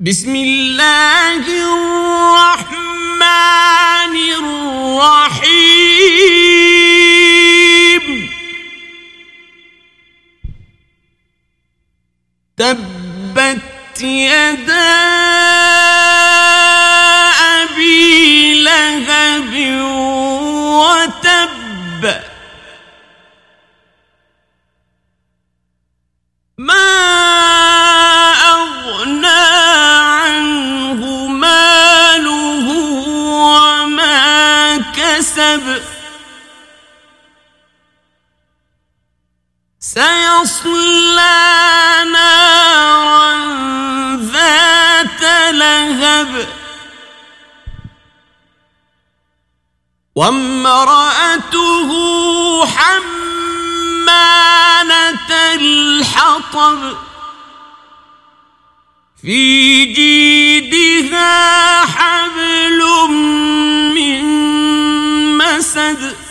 بسم الله الرحمن الرحيم. تبت يدا أبي لهب وتب. ما كسب سيصلى نارا ذات لهب. وامرأته حمالة الحطب. في جيدها حبل من مسد